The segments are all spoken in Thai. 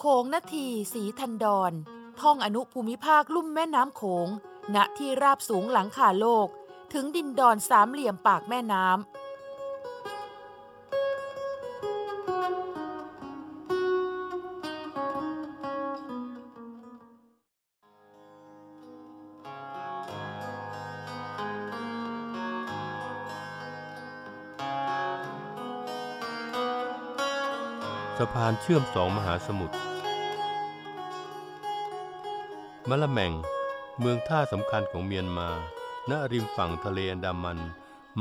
โขงนาทีสีทันดอนท่องอนุภูมิภาคลุ่มแม่น้ำโขงณที่ราบสูงหลังคาโลก ถึงดินดอนสามเหลี่ยมปากแม่น้ำานเชื่อมสองมหาสมุทรมะละแมงเมืองท่าสำคัญของเมียนมา ณ ริมฝั่งทะเลอันดามัน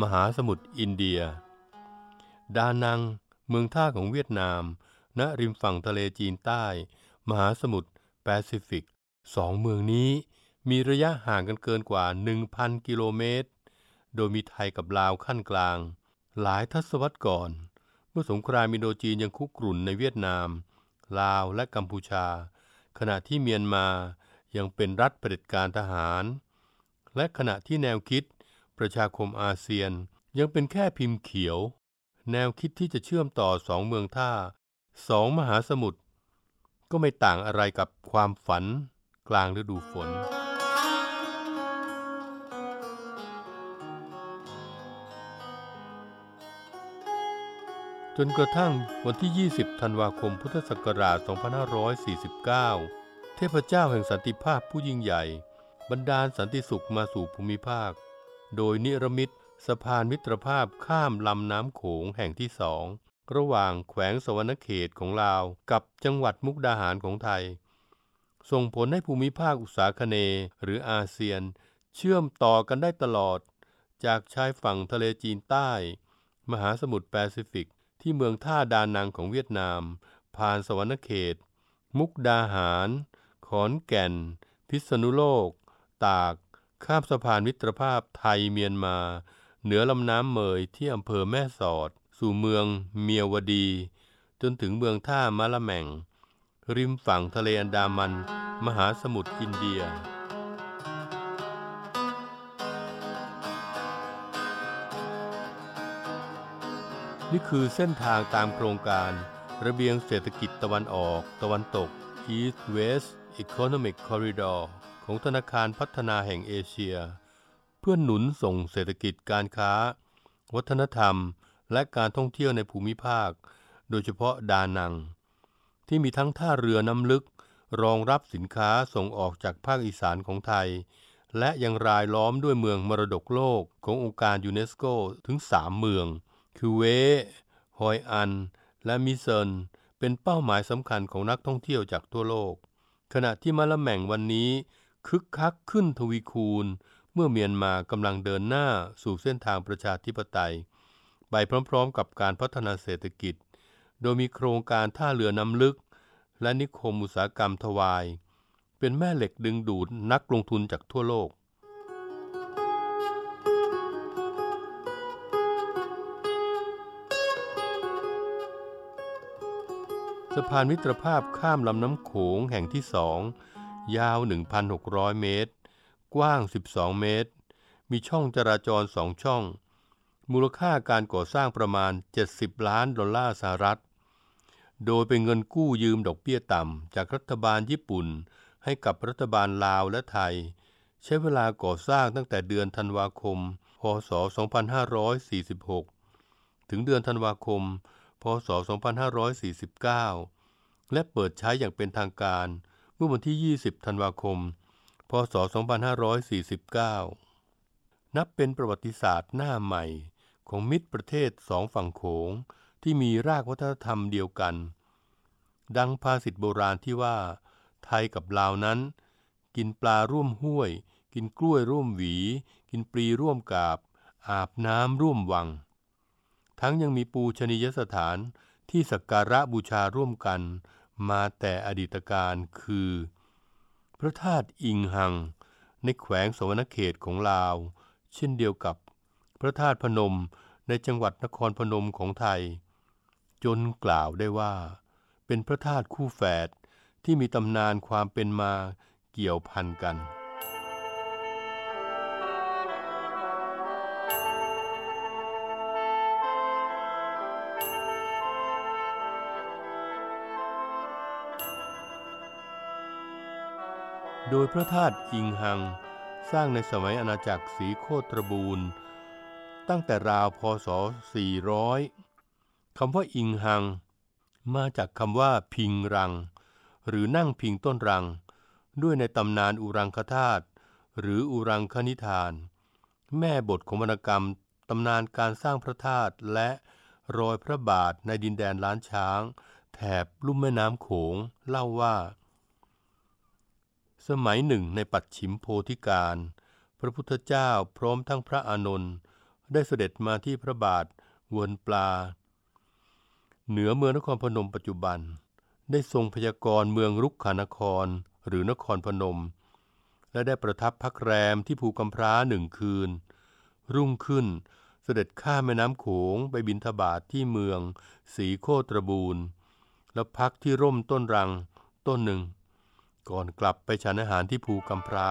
มหาสมุทรอินเดีย ดานัง เมืองท่าของเวียดนาม ณ ริมฝั่งทะเลจีนใต้ มหาสมุทรแปซิฟิก สองเมืองนี้มีระยะห่างกันเกินกว่า 1,000 กิโลเมตร โดยมีไทยกับลาวขั้นกลาง หลายทศวรรษก่อน มื่อสงครามอินโดจีนยังคุกรุ่นในเวียดนาม ลาวและกัมพูชา ขณะที่เมียนมายังเป็นรัฐเผด็จการทหาร และขณะที่แนวคิดประชาคมอาเซียนยังเป็นแค่พิมพ์เขียว แนวคิดที่จะเชื่อมต่อสองเมืองท่าสองมหาสมุทรก็ไม่ต่างอะไรกับความฝันกลางฤดูฝน จนกระทั่งวันที่ 20 ธันวาคม พุทธศักราช 2549 เทพเจ้าแห่งสันติภาพผู้ยิ่งใหญ่ บรรดาลสันติสุขมาสู่ภูมิภาค โดยนิรมิตสะพานมิตรภาพข้ามลำน้ำโขงแห่งที่สอง ระหว่างแขวงสวรรณเขตของลาว กับจังหวัดมุกดาหารของไทย ส่งผลให้ภูมิภาคอุตสาคเน หรืออาเซียน เชื่อมต่อกันได้ตลอด จากชายฝั่งทะเลจีนใต้ มหาสมุทรแปซิฟิก ที่เมืองท่าดานังของเวียดนาม ผ่านสวรรณเขต มุกดาหาร ขอนแก่น พิษณุโลก ตาก ข้ามสะพานมิตรภาพไทยเมียนมา เหนือลำน้ำเมยที่อำเภอแม่สอด สู่เมืองเมียวดี จนถึงเมืองท่ามะละแม่ง ริมฝั่งทะเลอันดามัน มหาสมุทรอินเดีย นี่คือเส้นทางตามโครงการ ระเบียงเศรษฐกิจตะวันออก ตะวันตก East West Economic Corridor ของธนาคารพัฒนาแห่งเอเชีย เพื่อหนุนส่งเศรษฐกิจการค้า วัฒนธรรม และการท่องเที่ยวในภูมิภาค โดยเฉพาะดานัง ที่มีทั้งท่าเรือน้ำลึก รองรับสินค้าส่งออกจากภาคอีสานของไทย และยังรายล้อมด้วยเมืองมรดกโลกขององค์การยูเนสโกถึง 3 เมือง คือเวฮอยอัน และมิเซนเป็นเป้าหมายสำคัญของนักท่องเที่ยวจากทั่วโลก ขณะที่มะละแม่งวันนี้คึกคักขึ้นทวีคูณ เมื่อเมียนมากำลังเดินหน้าสู่เส้นทางประชาธิปไตย ไปพร้อมๆกับการพัฒนาเศรษฐกิจ โดยมีโครงการท่าเรือน้ำลึก และนิคมอุตสาหกรรมทวาย เป็นแม่เหล็กดึงดูดนักลงทุนจากทั่วโลก สะพานมิตรภาพข้ามลำน้ำโขงแห่งที่สองยาว 1,600 เมตร กว้าง 12 เมตร มีช่องจราจรสองช่อง มูลค่าการก่อสร้างประมาณ 70 ล้านดอลลาร์สหรัฐ โดยเป็นเงินกู้ยืมดอกเบี้ยต่ำ จากรัฐบาลญี่ปุ่น ให้กับรัฐบาลลาวและไทย ใช้เวลาก่อสร้างตั้งแต่เดือนธันวาคม พศ 2546 ถึงเดือนธันวาคม พ ศ 2549 และเปิดใช้อย่างเป็นทางการเมื่อวันที่ 20 ธันวาคม พศ 2549 นับเป็นประวัติศาสตร์หน้าใหม่ของมิตรประเทศสองฝั่งโขงที่มีรากวัฒนธรรมเดียวกัน ดังภาษิตโบราณที่ว่า ไทยกับลาวนั้น กินปลาร่วมห้วย กินกล้วยร่วมหวี กินกินปลีร่วมกาบ อาบน้ำร่วมวัง ทั้งยังมีปูชนียสถานที่สักการะบูชาร่วมกัน มาแต่อดีตการคือ พระธาตุอิงหัง ในแขวงสวรรณเขตของลาว เช่นเดียวกับพระธาตุพนมในจังหวัดนครพนมของไทย จนกล่าวได้ว่า เป็นพระธาตุคู่แฝดที่มีตำนานความเป็นมาเกี่ยวพันกัน โดยพระธาตุอิงหัง สร้างในสมัยอาณาจักรศรีโคตรบูรณ์ ตั้งแต่ราวพศ 400 คำว่าอิงหัง มาจากคำว่าพิงรัง หรือนั่งพิงต้นรัง ด้วยในตำนานอุรังคธาตุหรืออุรังคนิทาน แม่บทของวรรณกรรมตำนานการสร้างพระธาตุและรอยพระบาทในดินแดนล้านช้าง แถบลุ่มแม่น้ำโขงเล่าว่า สมัยหนึ่งในปัจฉิมโพธิการ พระพุทธเจ้าพร้อมทั้งพระอานนท์ได้เสด็จมาที่พระบาทวนปลา เหนือเมืองนครพนมปัจจุบัน ได้ทรงพยากรณ์เมืองรุกขานครหรือนครพนม และได้ประทับพักแรมที่ภูกำพร้าหนึ่งคืน รุ่งขึ้นเสด็จข้ามแม่น้ำโขงไปบินทบาทที่เมืองสีโคตรบูรณ์แล้วพักที่ร่มต้นรังต้นหนึ่ง ก่อนกลับไปฉันอาหารที่ภูกำพร้า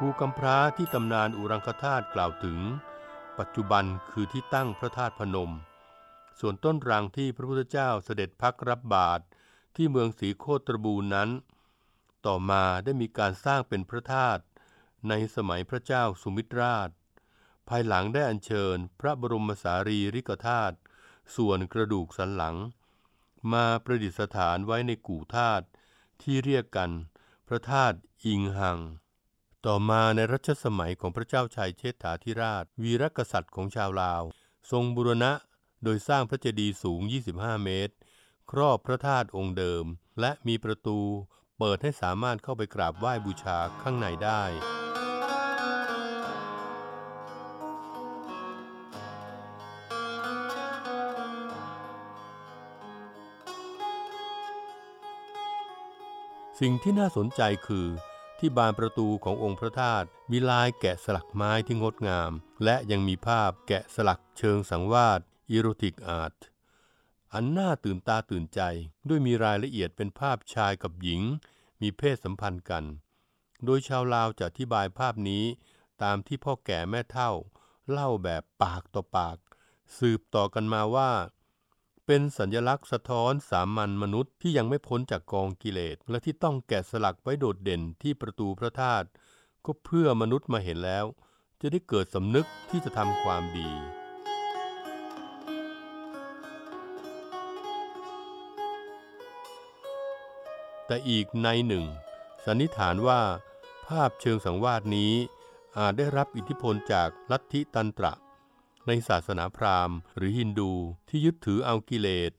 ภูกำพร้าที่ตำนานอุรังคธาตุกล่าวถึง ปัจจุบันคือที่ตั้งพระธาตุพนม ส่วนต้นรังที่พระพุทธเจ้าเสด็จพักรับบาตรที่เมืองศรีโคตรบูรนั้น ต่อมาได้มีการสร้างเป็นพระธาตุในสมัยพระเจ้าสุมิตรราช ภายหลังได้อัญเชิญพระบรมสารีริกธาตุส่วนกระดูกสันหลัง มาประดิษฐานไว้ในกู่ธาตุที่เรียกกันพระธาตุอิงหัง ต่อมาในรัชสมัยของพระเจ้าชัยเชษฐาธิราช วีรกษัตริย์ของชาวลาว ทรงบุรณะ โดยสร้างพระเจดีย์สูง 25 เมตร ครอบพระธาตุองค์เดิม และมีประตูเปิดให้สามารถเข้าไปกราบไหว้บูชาข้างในได้ สิ่งที่น่าสนใจคือที่บานประตูขององค์พระธาตุมีลายแกะสลักไม้ที่งดงาม และยังมีภาพแกะสลักเชิงสังวาส อีโรติกอาร์ตอันน่าตื่นตาตื่นใจด้วยมีรายละเอียดเป็นภาพชายกับหญิง มีเพศสัมพันธ์กัน โดยชาวลาวจะอธิบายภาพนี้ตามที่พ่อแก่แม่เฒ่า เล่าแบบปากต่อปาก สืบต่อกันมาว่า เป็นสัญลักษณ์สะท้อนสามัญมนุษย์ที่ยังไม่พ้นจากกองกิเลส และที่ต้องแกะสลักไว้โดดเด่นที่ประตูพระธาตุก็เพื่อมนุษย์มาเห็นแล้ว จะได้เกิดสำนึกที่จะทำความดี แต่อีกในหนึ่ง สันนิษฐานว่า ภาพเชิงสังวาสนี้ อาจได้รับอิทธิพลจากลัทธิตันตระ ในศาสนาพราหมณ์หรือฮินดูที่ยึดถือเอากิเลส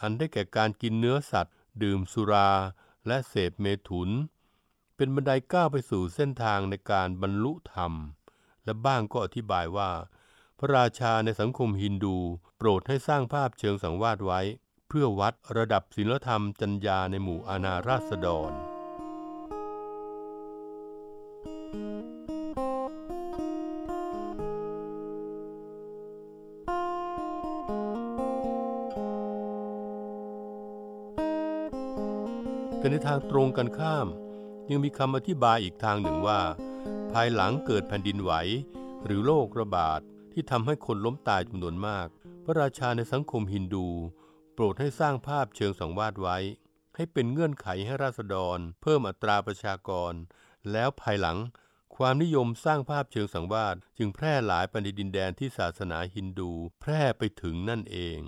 อันได้แก่การกินเนื้อสัตว์ ดื่มสุราและเสพเมถุน เป็นบันไดก้าวไปสู่เส้นทางในการบรรลุธรรม และบ้างก็อธิบายว่า พระราชาในสังคมฮินดู โปรดให้สร้างภาพเชิงสังวาสไว้ เพื่อวัดระดับศีลธรรมจัญญาในหมู่อาณาราษฎร แต่ในทางตรงกันข้าม ยังมีคำอธิบายอีกทางหนึ่งว่า ภายหลังเกิดแผ่นดินไหว หรือโรคระบาดที่ทำให้คนล้มตายจำนวนมาก พระราชาในสังคมฮินดู ปรดให้สร้างภาพเชิงสังวาสไว้ ให้เป็นเงื่อนไขให้ราษฎร เพิ่มอัตราประชากร แล้วภายหลัง ความนิยมสร้างภาพเชิงสังวาสจึงแพร่หลายไปในดินแดนที่ศาสนาฮินดู แพร่ไปถึงนั่นเอง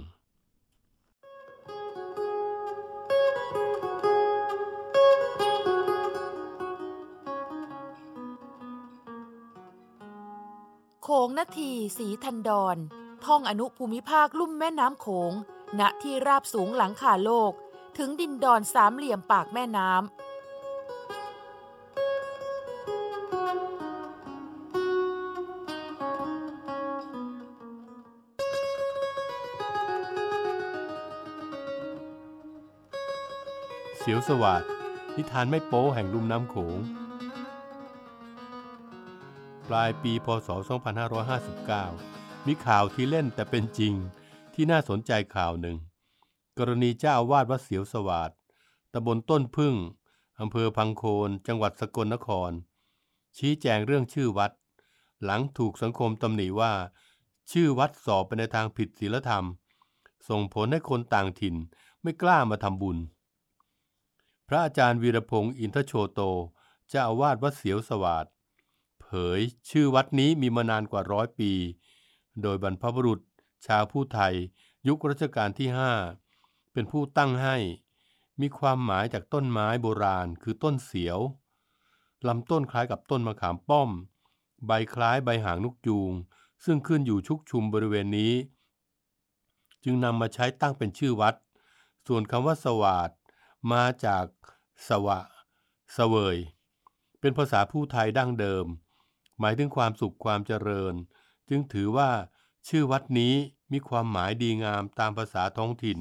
โขงนาทีสีทันดอนท่องอนุภูมิภาคลุ่มแม่น้ำโขง ณที่ราบสูงหลังคาโลก ถึงดินดอนสามเหลี่ยมปากแม่น้ำ เสียวสวัสดนิทานไม่โป๊แห่งลุ่มน้ำโขง ปลายปีพศ 2559 มีข่าวที่เล่นแต่เป็นจริง ที่น่าสนใจข่าวหนึ่ง กรณีเจ้าอาวาสวัดเสียวสวัสดตำบลต้นพึ่งอำเภอพังโคน จังหวัดสกลนคร ชี้แจงเรื่องชื่อวัด หลังถูกสังคมตำหนิว่า ชื่อวัดสอบไปในทางผิดศีลธรรม ส่งผลให้คนต่างถิ่นไม่กล้ามาทำบุญ พระอาจารย์วีรพงศ์อินทโชโตเจ้าอาวาสวัดเสียวสวัสดเผยชื่อวัดนี้มีมานานกว่าร้อยปี โดยบรรพบุรุษ ชาวผู้ไทย ยุครัชกาลที่ห้าเป็นผู้ตั้งให้ มีความหมายจากต้นไม้โบราณคือต้นเสียวลำต้นคล้ายกับต้นมะขามป้อม ใบคล้ายใบหางนกยูง ซึ่งขึ้นอยู่ชุกชุมบริเวณนี้ จึงนำมาใช้ตั้งเป็นชื่อวัด ส่วนคำว่าสวาดมาจากสวะเสวย เป็นภาษาผู้ไทยดั้งเดิม หมายถึงความสุขความเจริญ จึงถือว่า ชื่อวัดนี้มีความหมายดีงามตามภาษาท้องถิ่น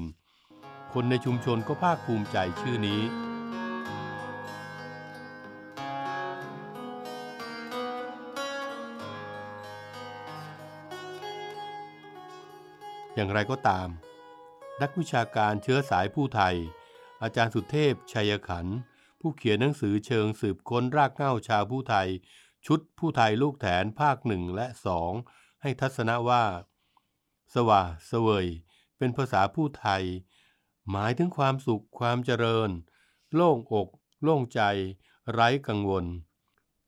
คนในชุมชนก็ภาคภูมิใจชื่อนี้ อย่างไรก็ตาม นักวิชาการเชื้อสายผู้ไทย อาจารย์สุเทพ ชัยขันธ์ผู้เขียนหนังสือเชิงสืบค้นรากเหง้าชาวผู้ไทย ชุดผู้ไทยลูกแถนภาคหนึ่งและสอง ให้ทัศนะว่า สวะเสวย เป็นภาษาผู้ไทย หมายถึงความสุขความเจริญ โล่งอก โล่งใจ ไร้กังวล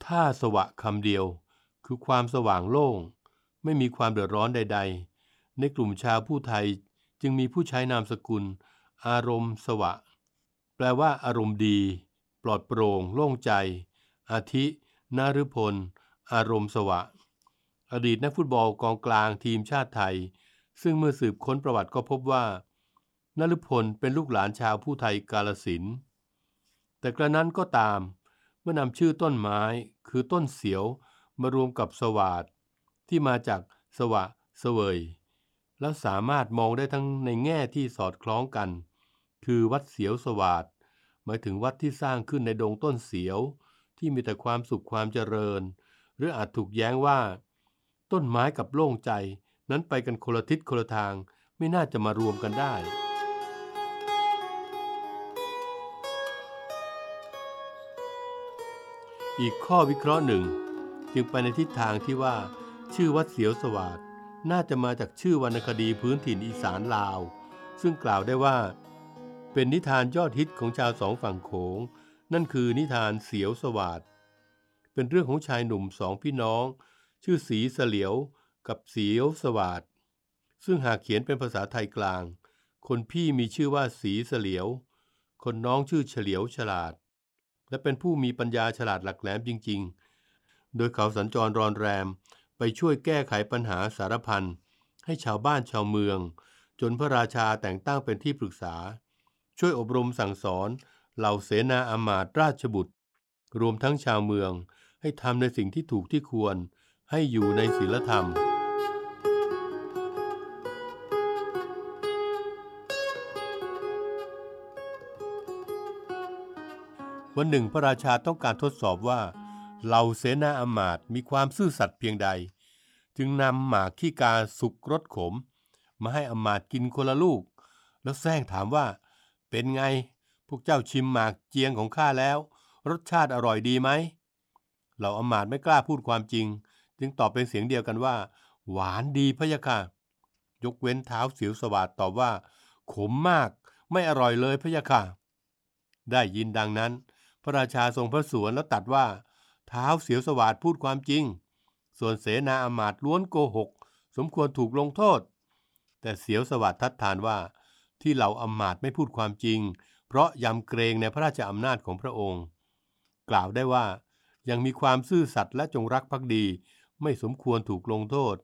ถ้าสวะคำเดียว คือความสว่างโล่ง ไม่มีความเดือดร้อนใด ๆ ในกลุ่มชาวผู้ไทยจึงมีผู้ใช้นามสกุล อารมณ์สวะ แปลว่า อารมณ์ดี ปลอดโปร่ง โล่งใจ อาทินาฤพล อารมณ์สวะ อดีตนักฟุตบอลกองกลางทีมชาติไทย ซึ่งเมื่อสืบค้นประวัติก็พบว่านฤพลเป็นลูกหลานชาวผู้ไทยกาลสิน แต่กระนั้นก็ตามเมื่อนำชื่อต้นไม้คือต้นเสียวมารวมกับสวาดที่มาจากสวะเสวย แล้วสามารถมองได้ทั้งในแง่ที่สอดคล้องกัน คือวัดเสียวสวาดหมายถึงวัดที่สร้างขึ้นในดงต้นเสียว ที่มีแต่ความสุขความเจริญ หรืออาจถูกแย้งว่า ต้นไม้กับโล่งใจนั้นไปกันคนละทิศคนละทางไม่น่าจะมารวมกันได้ อีกข้อวิเคราะห์หนึ่ง จึงไปในทิศทางที่ว่า ชื่อวัดเสียวสวัสดน่าจะมาจากชื่อวรรณคดีพื้นถิ่นอีสานลาว ซึ่งกล่าวได้ว่า เป็นนิทานยอดฮิตของชาวสองฝั่งโขง นั่นคือนิทานเสียวสวัสดเป็นเรื่องของชายหนุ่มสองพี่น้อง ชื่อสีเสลียวกับเสียวสวัสดซึ่งหากเขียนเป็นภาษาไทยกลาง คนพี่มีชื่อว่าสีเสลียว คนน้องชื่อเฉลียวฉลาด และเป็นผู้มีปัญญาฉลาดหลักแหลมจริง ๆ โดยเขาสัญจรรอนแรมไปช่วยแก้ไขปัญหาสารพันให้ชาวบ้านชาวเมือง จนพระราชาแต่งตั้งเป็นที่ปรึกษา ช่วยอบรมสั่งสอน เหล่าเสนาอามาตราชบุตร รวมทั้งชาวเมืองให้ทำในสิ่งที่ถูกที่ควร ให้อยู่ในศีลธรรม วันหนึ่งพระราชาต้องการทดสอบว่าเหล่าเสนาอามาตย์มีความซื่อสัตย์เพียงใด จึงนำหมากขี้กาสุกรสขม มาให้อามาตย์กินคนละลูก แล้วแซงถามว่าเป็นไงพวกเจ้าชิมหมากเจียงของข้าแล้ว รสชาติอร่อยดีไหมเหล่าอามาตย์ไม่กล้าพูดความจริง จึงตอบเป็นเสียงเดียวกันว่า หวานดีพะยะค่ะ ยกเว้นเท้าเสียวสวัสดตอบว่า ขมมากไม่อร่อยเลยพะยะค่ะ ได้ยินดังนั้น พระราชาทรงพระสวนแล้วตัดว่า เท้าเสียวสวัสดพูดความจริง ส่วนเสนาอามาตย์ล้วนโกหก สมควรถูกลงโทษ แต่เสียวสวัสดทัดทานว่า ที่เหล่าอามาตย์ไม่พูดความจริง เพราะยำเกรงในพระราชอำนาจของพระองค์ กล่าวได้ว่ายังมีความซื่อสัตย์และจงรักภักดี ไม่สมควรถูกลงโทษ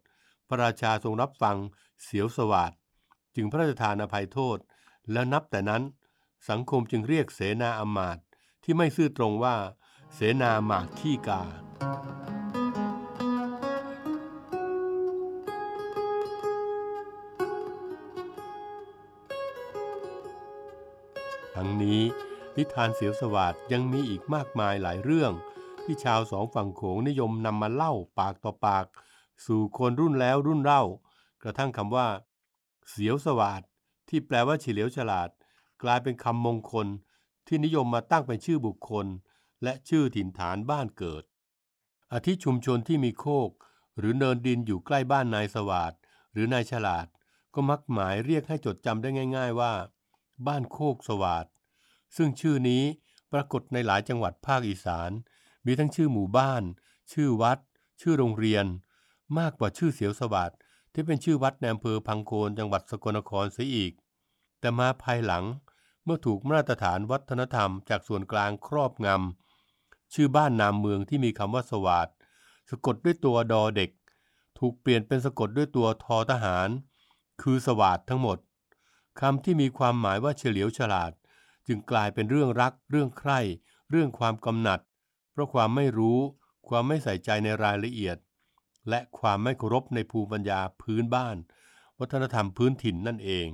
พระราชาทรงรับฟังเสียวสวาดจึงพระราชทานอภัยโทษ แล้วนับแต่นั้น สังคมจึงเรียกเสนาอมาตย์ที่ไม่ซื่อตรงว่า เสนาหมากขี้กาทั้งนี้นิทานเสียวสวาดยังมีอีกมากมายหลายเรื่อง ที่ชาวสองฝั่งโขงนิยมนำมาเล่าปากต่อปาก สู่คนรุ่นแล้วรุ่นเล่ากระทั่งคำว่า เสียวสวาดที่แปลว่าเฉลียวฉลาด กลายเป็นคำมงคลที่นิยมมาตั้งเป็นชื่อบุคคล และชื่อถิ่นฐานบ้านเกิดอาทิชุมชนที่มีโคก หรือเนินดินอยู่ใกล้บ้านนายสวาดหรือนายฉลาด ก็มักหมายเรียกให้จดจำได้ง่าย ๆว่า บ้านโคกสวาดซึ่งชื่อนี้ปรากฏในหลายจังหวัดภาคอีสาน มีทั้งชื่อหมู่บ้าน ชื่อวัด ชื่อโรงเรียน มากกว่าชื่อเสียวสวัสดที่เป็นชื่อวัดในอำเภอพังโคนจังหวัดสกลนครเสียอีก แต่มาภายหลังเมื่อถูกมาตรฐานวัฒนธรรมจากส่วนกลางครอบงำชื่อบ้านนามเมืองที่มีคำว่าสวัสดสะกดด้วยตัวดอเด็ก ถูกเปลี่ยนเป็นสะกดด้วยตัวทอทหาร คือสวัสดทั้งหมดคำที่มีความหมายว่าเฉลียวฉลาด จึงกลายเป็นเรื่องรัก เรื่องใคร่ เรื่องความกำหนัด เพราะความไม่รู้ ความไม่ใส่ใจในรายละเอียด และความไม่เคารพในภูมิปัญญาพื้นบ้าน วัฒนธรรมพื้นถิ่นนั่นเอง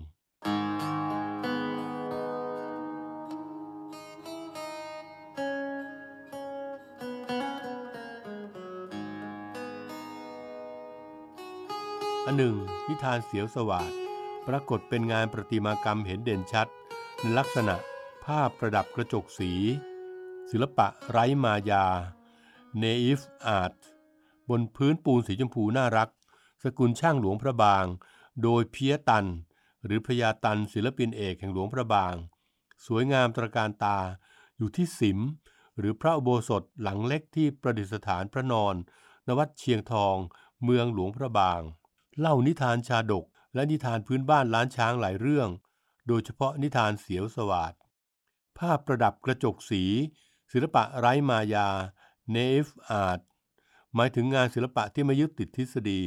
อันหนึ่ง นิทานเสียวสวาดปรากฏเป็นงานประติมากรรมเห็นเด่นชัด ในลักษณะภาพประดับกระจกสี ศิลปะไร้มายา Naive Art บนพื้นปูนสีชมพูน่ารัก สกุลช่างหลวงพระบาง โดยเพียตัน หรือพระยาตันศิลปินเอกแห่งหลวงพระบาง สวยงามตระการตาอยู่ที่สิม หรือพระอุโบสถหลังเล็กที่ประดิษฐานพระนอน นวัดเชียงทอง เมืองหลวงพระบาง เล่านิทานชาดก และนิทานพื้นบ้านล้านช้างหลายเรื่อง โดยเฉพาะนิทานเสียวสวาดภาพประดับกระจกสี ศิลปะไร้มายา Naive Art หมายถึงงานศิลปะที่ไม่ยึดติดทฤษฎี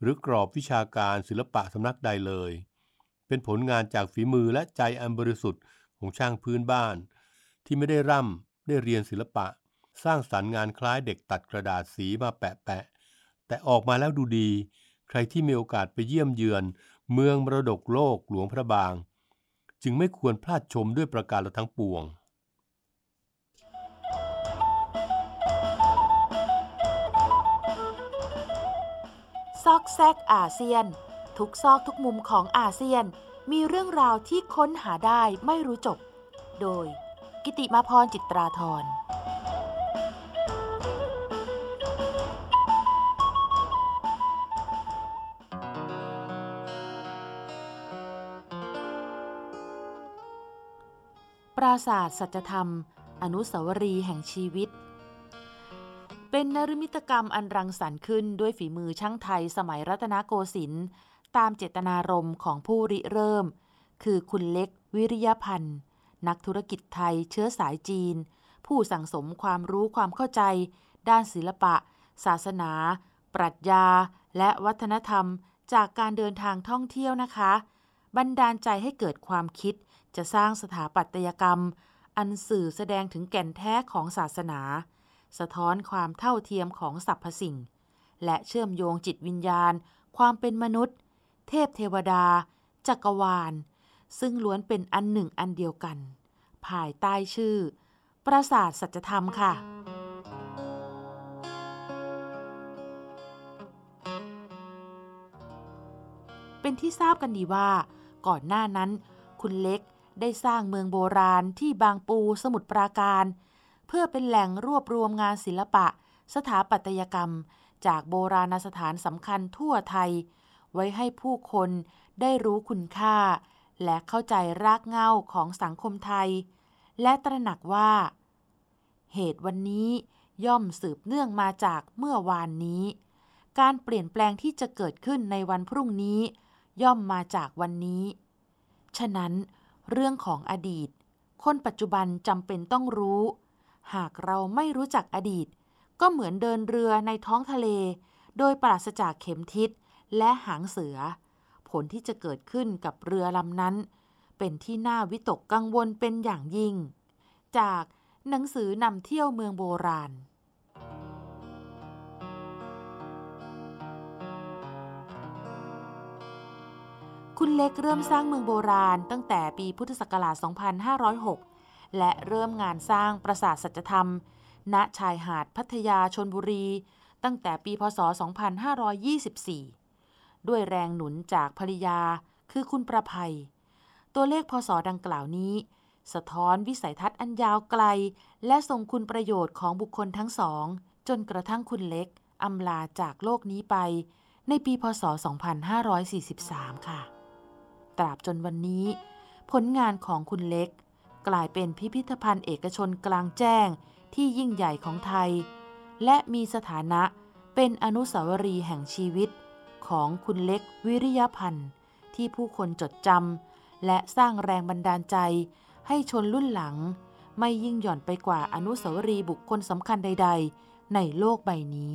หรือกรอบวิชาการศิลปะสำนักใดเลย เป็นผลงานจากฝีมือและใจอันบริสุทธิ์ของช่างพื้นบ้าน ที่ไม่ได้ร่ำได้เรียนศิลปะ สร้างสรรค์งานคล้ายเด็กตัดกระดาษสีมาแปะแปะแต่ออกมาแล้วดูดี ใครที่มีโอกาสไปเยี่ยมเยือน เมืองมรดกโลกหลวงพระบาง จึงไม่ควรพลาดชมด้วยประการละทั้งปวง ซอกแซกอาเซียน ทุกซอกทุกมุมของอาเซียน มีเรื่องราวที่ค้นหาได้ไม่รู้จบ โดย กิติมาพรจิตราธรปราศาสตร์สัจธรรม อนุสาวรีย์แห่งชีวิต เป็นนริมิตกรรมอันรังสรรค์ขึ้นด้วยฝีมือช่างไทยสมัยรัตนโกสินทร์ตามเจตนารมณ์ของผู้ริเริ่ม คือคุณเล็กวิริยพันธ์ นักธุรกิจไทยเชื้อสายจีน ผู้สั่งสมความรู้ความเข้าใจ ด้านศิลปะ ศาสนา ปรัชญา และวัฒนธรรม จากการเดินทางท่องเที่ยวนะคะ บันดาลใจให้เกิดความคิด จะสร้างสถาปัตยกรรม อันสื่อแสดงถึงแก่นแท้ของศาสนา สะท้อนความเท่าเทียมของสรรพสิ่ง และเชื่อมโยงจิตวิญญาณ ความเป็นมนุษย์ เทพเทวดา จักรวาล ซึ่งล้วนเป็นอันหนึ่งอันเดียวกัน ภายใต้ชื่อ ปราสาทสัจธรรมค่ะเป็นที่ทราบกันดีว่า ก่อนหน้านั้น คุณเล็กได้สร้างเมืองโบราณที่บางปูสมุทรปราการ พื่อเป็นแหล่งรวบรวมงานศิลปะ สถาปัตยกรรม จากโบราณสถานสำคัญทั่วไทย ไว้ให้ผู้คนได้รู้คุณค่า และเข้าใจรากเหง้าของสังคมไทย และตระหนักว่า เหตุวันนี้ย่อมสืบเนื่องมาจากเมื่อวานนี้ การเปลี่ยนแปลงที่จะเกิดขึ้นในวันพรุ่งนี้ ย่อมมาจากวันนี้ ฉะนั้น เรื่องของอดีต คนปัจจุบันจำเป็นต้องรู้ หากเราไม่รู้จักอดีต ก็เหมือนเดินเรือในท้องทะเล โดยปราศจากเข็มทิศและหางเสือ ผลที่จะเกิดขึ้นกับเรือลำนั้น เป็นที่น่าวิตกกังวลเป็นอย่างยิ่ง จากหนังสือนำเที่ยวเมืองโบราณคุณเล็กเริ่มสร้างเมืองโบราณตั้งแต่ปีพุทธศักราช 2506 และเริ่มงานสร้างปราสาทสัจธรรม ณชายหาดพัทยาชนบุรี ตั้งแต่ปีพศ 2524 ด้วยแรงหนุนจากภริยาคือคุณประภัย ตัวเลขพศดังกล่าวนี้ สะท้อนวิสัยทัศน์อันยาวไกล และทรงคุณประโยชน์ของบุคคลทั้งสอง จนกระทั่งคุณเล็กอำลาจากโลกนี้ไป ในปีพศ 2543 ค่ะ ตราบจนวันนี้ ผลงานของคุณเล็ก กลายเป็นพิพิธภัณฑ์เอกชนกลางแจ้งที่ยิ่งใหญ่ของไทย และมีสถานะเป็นอนุสาวรีย์แห่งชีวิต ของคุณเล็กวิริยพันธ์ที่ผู้คนจดจำและสร้างแรงบันดาลใจ ให้ชนรุ่นหลัง ไม่ยิ่งหย่อนไปกว่าอนุสาวรีย์บุคคลสำคัญใด ๆ ในโลกใบนี้